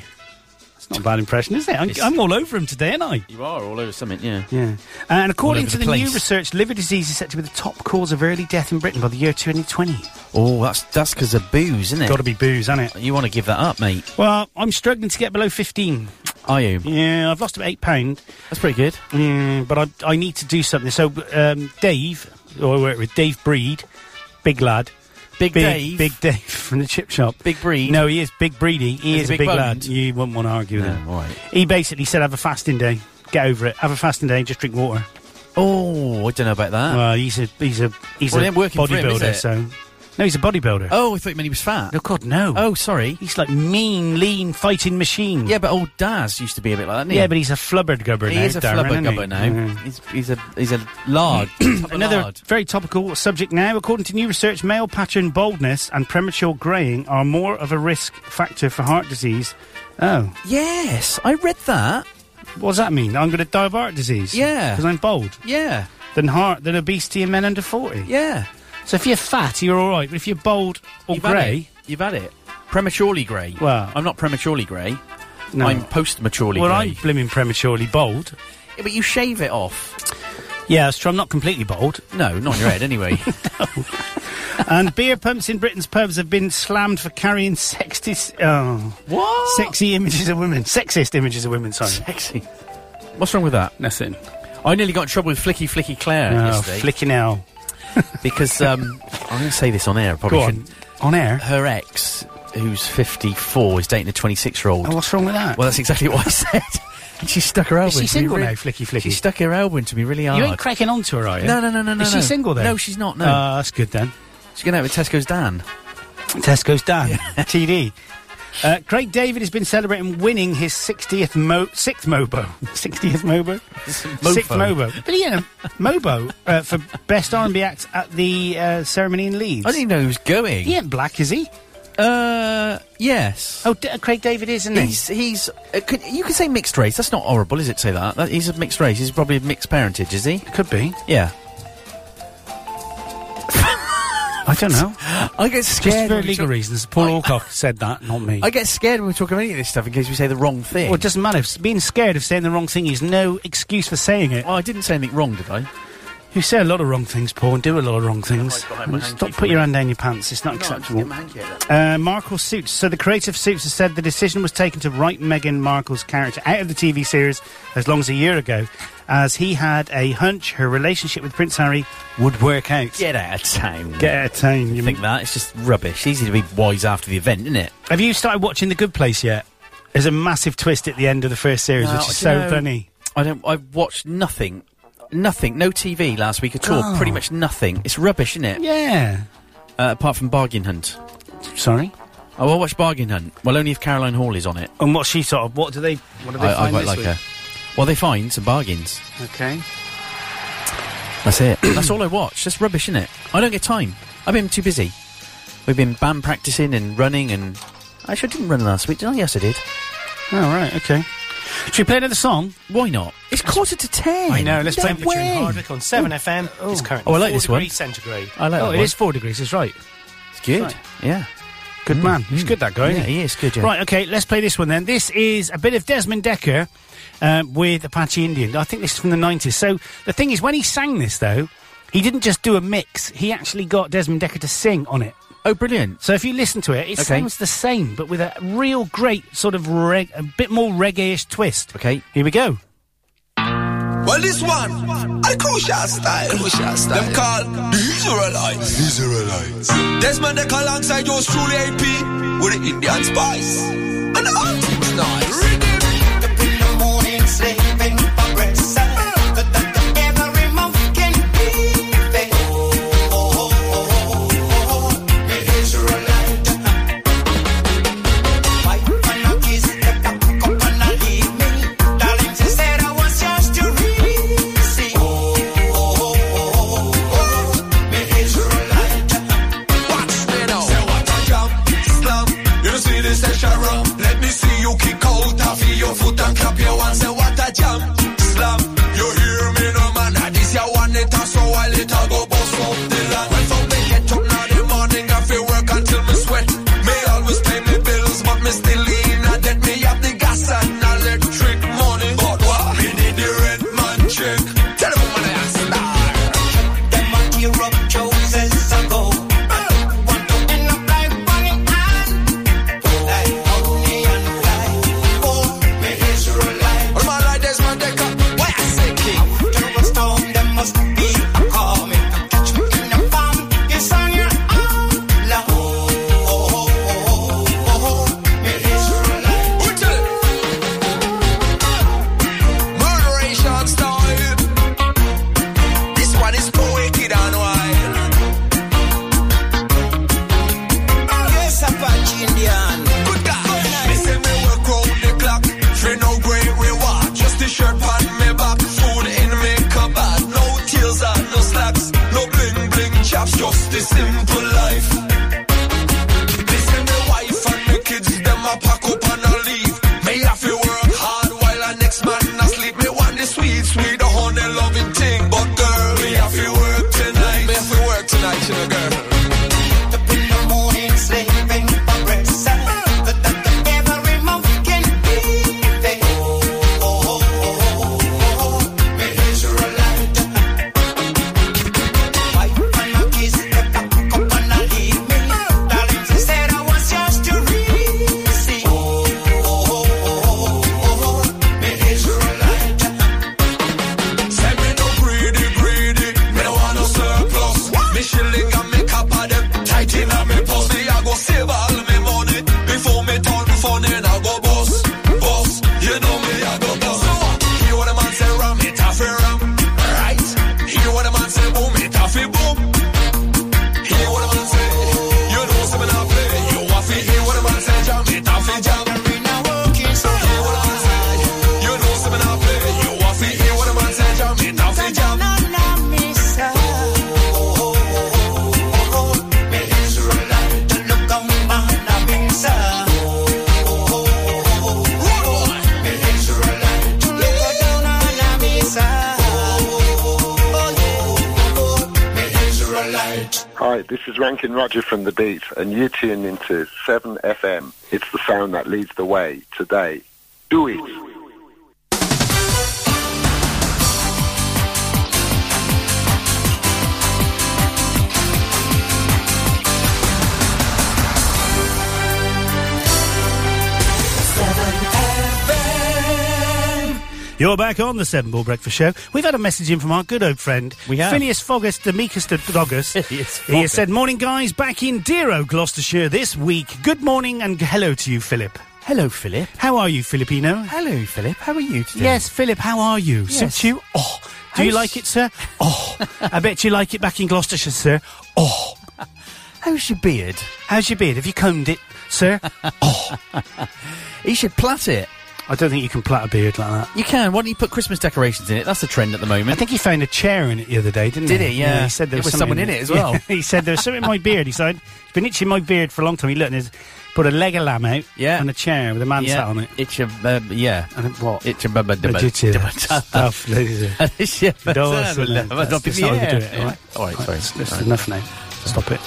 That's not a bad impression, is it? I'm, I'm all over him today, aren't I? You are all over something, yeah. Yeah. And according to the the, new research, liver disease is set to be the top cause of early death in Britain by the year 2020. Oh, that's that's because of booze, isn't it? Got to be booze, hasn't it? You want to give that up, mate? Well, I'm struggling to get below 15. Are you? Yeah, I've lost about eight pound. That's pretty good. But I, I need to do something. So, um, Dave, who I work with, Dave Breed, big lad. Big, Big Dave, Big Dave from the chip shop. Big Breed. No, he is Big Breedy. He Is is a big big lad. You wouldn't want to argue with No, him. right. He basically said, have a fasting day. Get over it. Have a fasting day. Just drink water. Oh, I don't know about that. Well, he's a he's a he's Well, a working for him, is bodybuilder. So no, he's a bodybuilder. oh, I thought you meant he was fat. no, God, no. Oh, sorry. he's like mean, lean, fighting machine. Yeah, but old Daz used to be a bit like that. Didn't he? yeah, but he's a flubbered gubber he now. is a Darren, flubber isn't he? gubber now. Yeah. He's, he's a he's a lard. Another lard. very topical subject now. According to new research, male pattern baldness and premature greying are more of a risk factor for heart disease. Oh, Yes, I read that. what does that mean? I'm going to die of heart disease? Yeah. because I'm bald. Yeah, Than heart, than obesity in men under forty. yeah. So if you're fat, you're all right. But if you're bald or You've had grey, it. You've had it. Prematurely grey. Well- I'm not prematurely grey. no. I'm post-maturely well, grey. I'm blimmin' prematurely bald. Yeah, but you shave it off. Yeah, that's true. I'm not completely bald. No, not on your head anyway. and beer pumps in Britain's pubs have been slammed for carrying sexy, oh, what? sexy images of women. Sexist images of women. Sorry. Sexy. What's wrong with that? Nothing. I nearly got in trouble with Flicky Flicky Claire Oh, yesterday flicking out. Because um, I'm going to say this on air. I Probably Go on. shouldn't. On air. Her ex, who's 54, is dating a 26 year old. Oh, what's wrong with that? Well, that's exactly what I said. and she stuck her elbow. Is she into me single now, Flicky Flicky? She stuck her elbow into me really hard. you ain't cracking onto her, are you? no, no, no, no, no. Is she no. single then? No, she's not. No, Oh, that's good then. she's going out with Tesco's Dan. Tesco's Dan. TD. Uh, Craig David has been celebrating winning his 60th mo- sixth Mobo. 60th Mobo? Sixth Mobo. But yeah, Mobo uh, for Best R&B Act at the uh, ceremony in Leeds. I didn't even know he was going. He ain't black, is he? Uh, yes. Oh, D- uh, Craig David is, isn't he? He's he's. Uh, could, you can say mixed race. That's not horrible, is it? To say that? that he's a mixed race. He's probably of mixed parentage, is he? Could be. Yeah. I don't know. I get Just scared. for legal reasons. Paul Alcock said that, not me. I get scared when we talk about any of this stuff in case we say the wrong thing. well, it doesn't matter. Being scared of saying the wrong thing is no excuse for saying it. Oh, I didn't say anything wrong, did I? You say a lot of wrong things, Paul, and do a lot of wrong things. behind Stop hanky put your me. hand down your pants. It's not acceptable. my hanky out Uh, Markle Suits. So the creative Suits has said the decision was taken to write Meghan Markle's character out of the TV series as long as a year ago, as he had a hunch her relationship with Prince Harry would work out. Get out of town. Get out of town. You You think that? It's just rubbish. Easy to be wise after the event, isn't it? Have you started watching The Good Place yet? There's a massive twist at the end of the first series, No, which is so know- funny. I don't. I've watched nothing. Nothing. No TV last week at all. Oh. Pretty much nothing. It's rubbish, isn't it? Yeah. Uh, apart from Bargain Hunt. Sorry. Oh, I'll watch Bargain Hunt. Well, only if Caroline Hall is on it. And what's she sort of? What do they? What do they I, I quite this like week? her. Well, they find some bargains. Okay. That's it. That's all I watch. That's rubbish, isn't it? I don't get time. I've been too busy. We've been band practicing and running and. Actually, I didn't run last week, did I? Yes, I did. Oh, right, okay. Should we play another song? Why not? It's quarter to ten. I know, let's play No Temperature in way. Hardwicke on 7FM. It's currently Oh, I like 4 this one. degrees centigrade. I like oh, it one. is four degrees, that's right. It's good. Right. Yeah. Good man. He's good, that guy. Yeah, isn't he is good, yeah. Right, okay, let's play this one then. This is a bit of Desmond Dekker uh, with Apache Indian. I think this is from the 90s. So the thing is, when he sang this, though, he didn't just do a mix, he actually got Desmond Dekker to sing on it. Oh, brilliant. So if you listen to it, it Okay. sounds the same, but with a real great sort of reg- a bit more reggae-ish twist. Okay. Here we go. Well, this one, I crucial style. Crucial style. Them called the Israelites. Israelites. Desmond Deck alongside yours truly AP with the Indian spice. And the art is nice. Up in the morning, sleeping for is Rankin Roger from The Beat, and you tune into 7FM. It's the sound that leads the way today. Do it. You're back on the Seven Ball Breakfast Show. We've had a message in from our good old friend, We have. Phineas Foggus, the meekest of doggers. He has said, Morning, guys, back in Deero, Gloucestershire this week. Good morning and hello to you, Philip. Hello, Philip. How are you, Filipino? Hello, Philip. How are you today? Yes, Philip, how are you? Yes. Suits you? Oh. Do you like it, sir? Oh. I bet you like it back in Gloucestershire, sir. Oh. How's your beard? How's your beard? Have you combed it, sir? Oh. he should plait it. I don't think you can plait a beard like that. You can. Why don't you put Christmas decorations in it? That's the trend at the moment. I think he found a chair in it the other day, didn't Did he? Did he? Yeah. he said there was, was someone in it as Yeah, well. he said there was something in my beard. He said, it's been itching my beard for a long time. He looked and there's put a leg of lamb out Yeah. and a chair with a man yeah. sat on it. It's a uh, yeah. And it- what? It's a bubba yeah. Stuff. It's yeah. but, No, uh, that's- but, uh, that's not just in the how we air. do it, all right? All right, sorry. That's, that's Sorry. enough now. Stop it.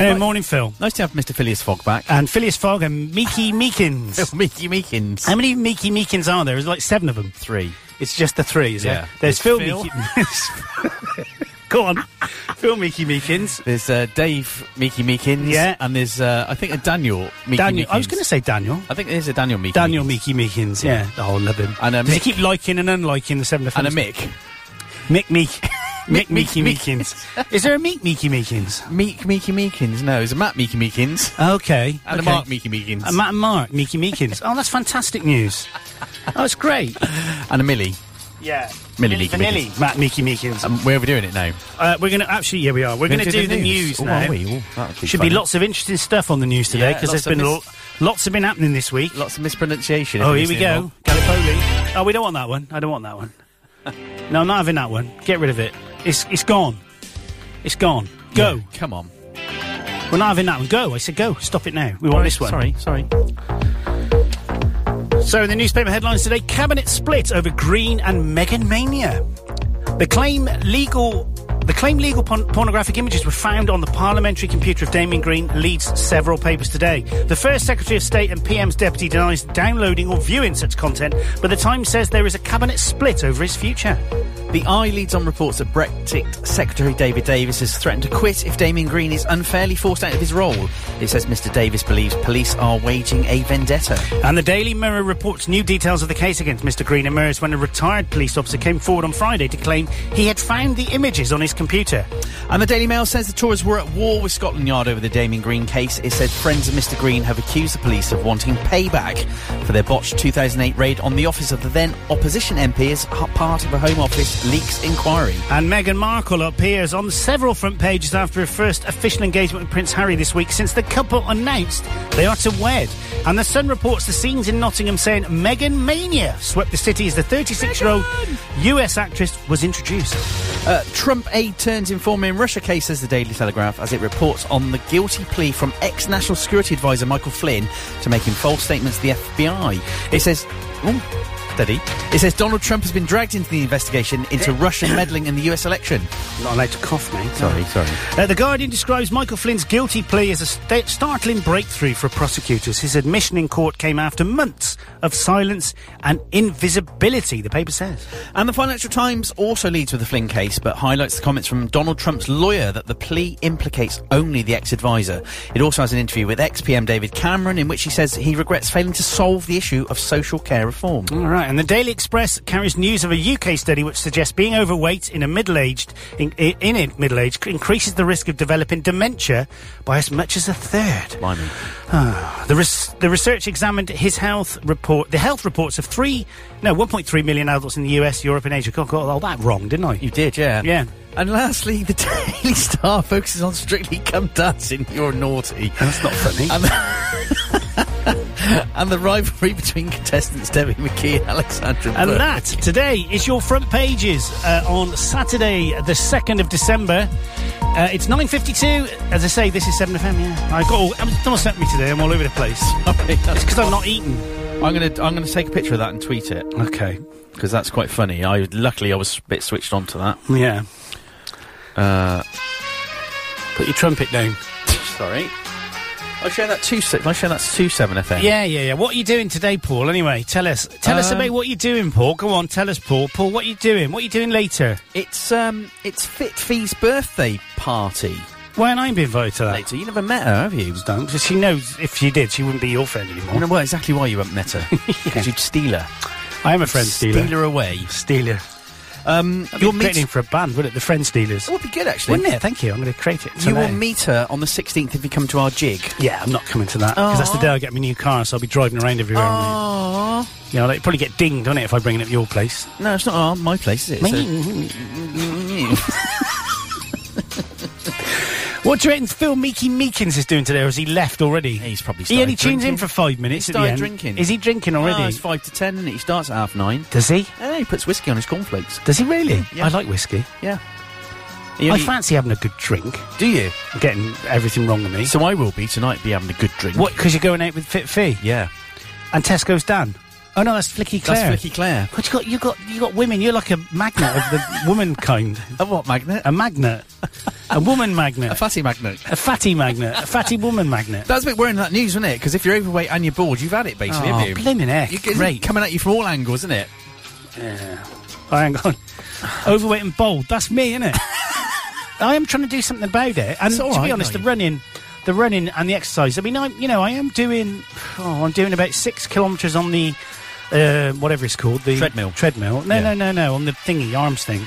Anyway, morning, Phil. Nice to have Mr. Phileas Fogg back. And Phileas Fogg and Meeky Meekins. Mickey Meekins. How many Meeky Meekins are there? There's like seven of them. Three. It's just the three, is Yeah. there? There's There's Phil, Phil. Meeky. Go on. Phil Meeky Meekins. There's uh, Dave Meeky Meekins. Yeah. And there's, uh, I think, a Daniel Meeky Daniel. I was going to say Daniel. I think there's a Daniel Meeky. Daniel Meekins. Meeky Meekins, yeah. Oh, love him. And a Does he Mick. keep liking and unliking the seven And a? Mick. Mick Meek. Mick Mick Meeky Meekins. Is there a Meek Meeky Meekins? Meek Meeky Meekins. No, there's a Matt Meeky Meekins. Okay. And okay. a Mark Meeky Meekins. Uh, Matt and Mark, Meeky Meekins. Oh, that's fantastic news. Oh, it's great. and a Millie. Yeah. Millie Meeky Vanilli, Meekins. Matt Meeky Meekins. Um, where are we doing it now? Uh, we're going to actually, yeah, we are. We're going to do, the news, Oh, now. are we? Oh, that would be Should funny. be lots of interesting stuff on the news today Yeah, because there's lots of been mis- lo- lots have been happening this week. Lots of mispronunciation. Oh, here we go. Gallipoli. Oh, we don't want that one. I don't want that one. no, I'm not having that one. Get rid of it. It's it's gone. It's gone. Go. Yeah, Come on. We're not having that one. Go. I said go. Stop it now. We want oh, this one. Sorry, sorry. So, in the newspaper headlines today, cabinet split over Green and Meghan Mania. The claim legal. The claim legal porn- pornographic images were found on the parliamentary computer of Damien Green leads several papers today. The first Secretary of State and PM's deputy denies downloading or viewing such content, but the Times says there is a cabinet split over his future. The Eye leads on reports that Brexit Secretary David Davis has threatened to quit if Damien Green is unfairly forced out of his role. It says Mr. Davis believes police are waging a vendetta. And the Daily Mirror reports new details of the case against Mr. Green emerged when a retired police officer came forward on Friday to claim he had found the images on his computer. And the Daily Mail says the Tories were at war with Scotland Yard over the Damien Green case. It said friends of Mr. Green have accused the police of wanting payback for their botched 2008 raid on the office of the then opposition MP as part of a Home Office leaks inquiry. And Meghan Markle appears on several front pages after her first official engagement with Prince Harry this week since the couple announced they are to wed. And the Sun reports the scenes in Nottingham saying Meghan Mania swept the city as the 36 year old US actress was introduced. Uh, Trump aide turns informer in Russia case, says the Daily Telegraph, as it reports on the guilty plea from ex National Security Advisor Michael Flynn to making false statements to the FBI. It says. Oh, steady. It says Donald Trump has been dragged into the investigation into Russian meddling in the US election. Not allowed to cough, mate. Sorry, sorry. Uh, the Guardian describes Michael Flynn's guilty plea as a sta- startling breakthrough for prosecutors. His admission in court came after months of silence and invisibility, the paper says. And the Financial Times also leads with the Flynn case, but highlights the comments from Donald Trump's lawyer that the plea implicates only the ex-advisor. It also has an interview with ex-PM David Cameron in which he says he regrets failing to solve the issue of social care reform. All right, and the Daily Express carries news of a UK study which suggests being overweight in a middle-aged in, in, in middle age increases the risk of developing dementia by as much as a third. Blimey. Ah, the, res- the research examined his health report, the health reports of three, no, 1.3 million adults in the US, Europe, and Asia. God, got all that wrong, didn't I? You did, yeah. Yeah. And lastly, the Daily Star focuses on Strictly Come Dancing, You're Naughty. That's not funny. And the, rivalry between contestants Debbie McGee and Alexandra And Burke. that today is your front pages uh, on Saturday, the second of December. Uh, it's nine fifty-two. As I say, this is seven FM. Yeah, I got all. Don't sent me today. I'm all over the place. Sorry, It's because I'm not eating. I'm gonna I'm gonna take a picture of that and tweet it Okay. because that's quite funny. I luckily I was a bit switched on to that. Yeah. Uh, Put your trumpet down. sorry. I share that two. se- I share that two seven FM. Yeah, yeah, yeah. What are you doing today, Paul? Anyway, tell us. Tell us Um, about what you're doing, Paul. Go on, tell us, Paul. Paul, what are you doing? What are you doing later? It's um it's Fit Fee's birthday party Why aren't I being invited to that? later. You never met her, have you? Don't, 'cause she knows if she did, she wouldn't be your friend anymore. know well, exactly why you haven't met her. Because you'd steal her. I am a friend stealer. Steal her away. Stealer. Um, You're you'll creating meet. for a band, would it? The Friend Stealers. It would be good actually. Wouldn't it? Thank you. I'm going to create it. You will meet her on the 16th if you come to our jig. Yeah, I'm not coming to that because that's the day I get my new car, so I'll be driving around everywhere. Aww. You know, they probably get dinged on it if I bring it up your place. No, it's not our, my place, is it? What do you reckon Phil Meeky Meekins is doing today, or has he left already? He's probably He only tunes in drinking. for five minutes He at the started end. drinking. Is he drinking already? Oh, it's five to ten, and he starts at half nine. Does he? Yeah, he puts whiskey on his cornflakes. Does he really? Yeah. I like whiskey. Yeah. I fancy having a good drink. Do you? Getting everything wrong with me. So I will be tonight. Be having a good drink. What? Because you're going out with Fit Fee Yeah. and Tesco's Dan. Oh no, that's Flicky Claire. That's Flicky Claire. But you got you got you got women. You're like a magnet of the womankind. A what magnet? A magnet. a woman magnet. A fatty magnet. A fatty magnet. A fatty woman magnet. That's a bit worrying that news, isn't it? Because if you're overweight and you're bored, you've had it basically, Oh, you? blimmin' heck, You- it's great. Coming at you from all angles, isn't it? Yeah. Oh, hang on. Overweight and bold. That's me, isn't it? I am trying to do something about it. And to be honest, the running, the running and the exercise. I mean, I you know I am doing. Oh, I'm doing about six kilometres on the uh, whatever it's called the Treadmill. Treadmill. No, Yeah. no, no, no. On the thingy, arms thing,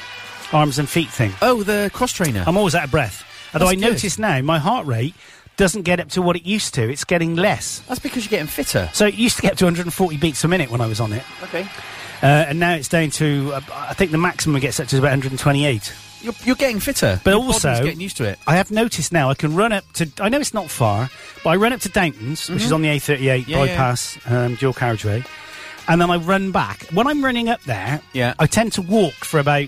arms and feet thing. Oh, the cross trainer. I'm always out of breath. Although That's I good. notice now my heart rate doesn't get up to what it used to. It's getting less. That's because you're getting fitter. So it used to get up to 140 beats a minute when I was on it. Okay. Uh, and now it's down to, uh, I think the maximum it gets up to is about 128. You're, you're getting fitter. But Your also, getting used to it. I have noticed now I can run up to, I know it's not far, but I run up to Downton's, which is on the A38 Mm-hmm. Yeah, yeah. bypass, Um, dual carriageway, and then I run back. When I'm running up there, Yeah. I tend to walk for about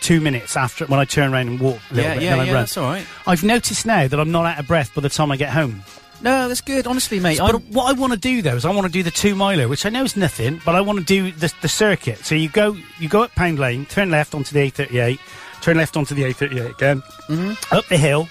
two minutes after when I turn around and walk a little Yeah, bit, yeah, and then yeah. I run. That's all right. I've noticed now that I'm not out of breath by the time I get home. No, that's good. Honestly, mate. But what I want to do though is I want to do the two miler, which I know is nothing, but I want to do the, the circuit. So you go you go up Pound Lane, turn left onto the A38, turn left onto the A38 again, mm-hmm. up the hill,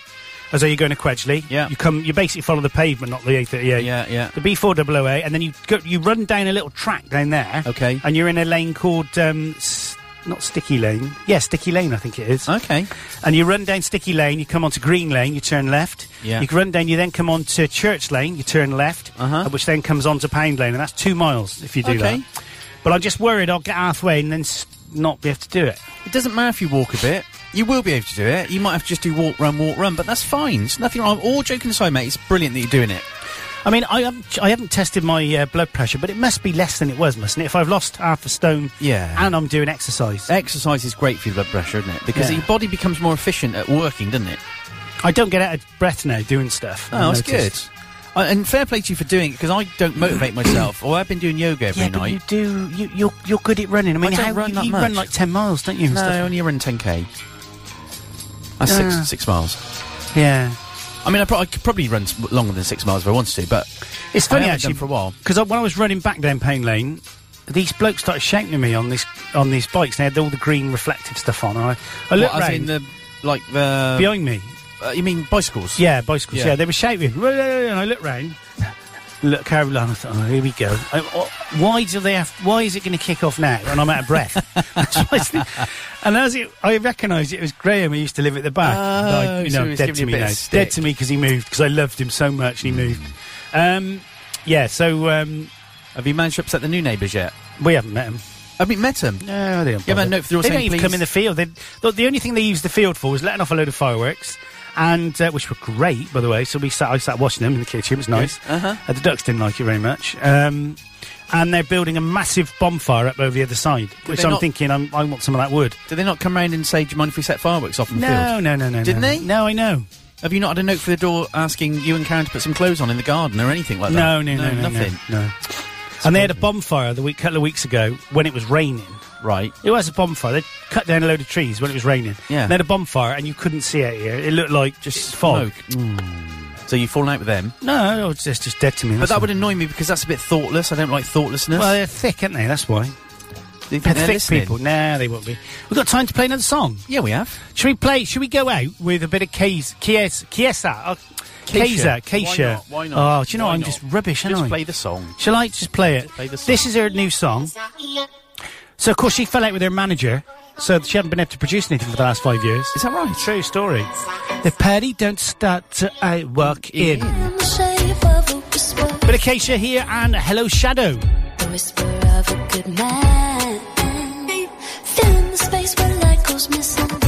as though you're going to Quedgley. Mm-hmm. Yeah. you come you basically follow the pavement, not the A38. Yeah, yeah. The B4008, and then you go you run down a little track down there. Okay. and you're in a lane called. Um, s- not Sticky Lane. Yeah, Sticky Lane, I think it is. Okay. And you run down Sticky Lane, you come onto Green Lane, you turn left. Yeah. You run down, you then come onto Church Lane, you turn left, Uh-huh. uh, which then comes onto Pound Lane, and that's two miles if you do that. Okay. that. But I'm just worried I'll get halfway and then s- not be able to do it. It doesn't matter if you walk a bit. You will be able to do it. You might have to just do walk, run, walk, run, but that's fine. There's nothing wrong. All joking aside, mate, it's brilliant that you're doing it. I mean, I haven't, I haven't tested my uh, blood pressure, but it must be less than it was, mustn't it? If I've lost half a stone Yeah. and I'm doing exercise. Exercise is great for your blood pressure, isn't it? Because Yeah. your body becomes more efficient at working, doesn't it? I don't get out of breath now doing stuff. Oh, that's good. Uh, and fair play to you for doing it because I don't motivate myself. Or I've been doing yoga every Yeah, but night. you do. You, you're you're good at running. I mean, don't how, run you, you run like ten miles, don't you? No? I only run 10k. That's six six miles. Yeah. I mean, I, pro- I could probably run longer than six miles if I wanted to, but It's funny actually for a while. because when I was running back down Payne Lane, these blokes started shouting at me on this on these bikes. They had all the green reflective stuff on. And I, I looked What, round in the like the behind me. Uh, you mean bicycles? Yeah, bicycles. Yeah. Yeah, they were shouting, and I looked round. Look, Caroline. Oh, here we go. I, oh, why do they have? Why is it going to kick off now? And I'm out of breath. That's what I was thinking. and as it, I recognised it was Graham who used to live at the back. Oh, Died, you so know, was dead to me now. Dead to me because he moved because I loved him so much and he moved. Um, yeah. So um, Have you managed to upset the new neighbours yet? we haven't met him. Have you met them? No, they don't. Haven't bother. had a note for the door They saying, don't even "Please"? come in the field. They, the, the only thing they used the field for was letting off a load of fireworks, and uh, which were great, by the way. So we sat, I sat watching them in the kitchen. It was nice. Uh-huh. Uh, the ducks didn't like it very much. Um, and they're building a massive bonfire up over the other side, which they I'm not- thinking I'm, I want some of that wood. Did they not come round and say, "Do you mind if we set fireworks off in the No, field"? no, no, no. Didn't no. they? No, I know. Have you not had a note for the door asking you and Karen to put some clothes on in the garden or anything like that? No, no, no, no, nothing. No. no. And they had a bonfire the week, couple of weeks ago when it was raining. Right. It was a bonfire. They cut down a load of trees when it was raining. Yeah. They had a bonfire and you couldn't see it here. It looked like just fog. Smoke. So you've fallen out with them. No, it's just, just dead to me. But that all. would annoy me because that's a bit thoughtless. I don't like thoughtlessness. Well, they're thick, aren't they? That's why. Do you think They're they're thick listening? people. Nah, they won't be. We've got time to play another song. Yeah, we have. Should we play? Should we go out with a bit of Kies, Kies, Kiesa? Uh, Keisha. Keisha. Why not? Why not? Oh, do you know Why I'm not? just rubbish, aren't Just I? play the song. Shall I just play it? play the song. This is her new song. So, of course, she fell out with her manager, so she hadn't been able to produce anything for the last five years. Is that right? True story. The party don't start till I walk in. But Acacia here and Hello Shadow. The whisper of a good man. Filling the space where light goes missing.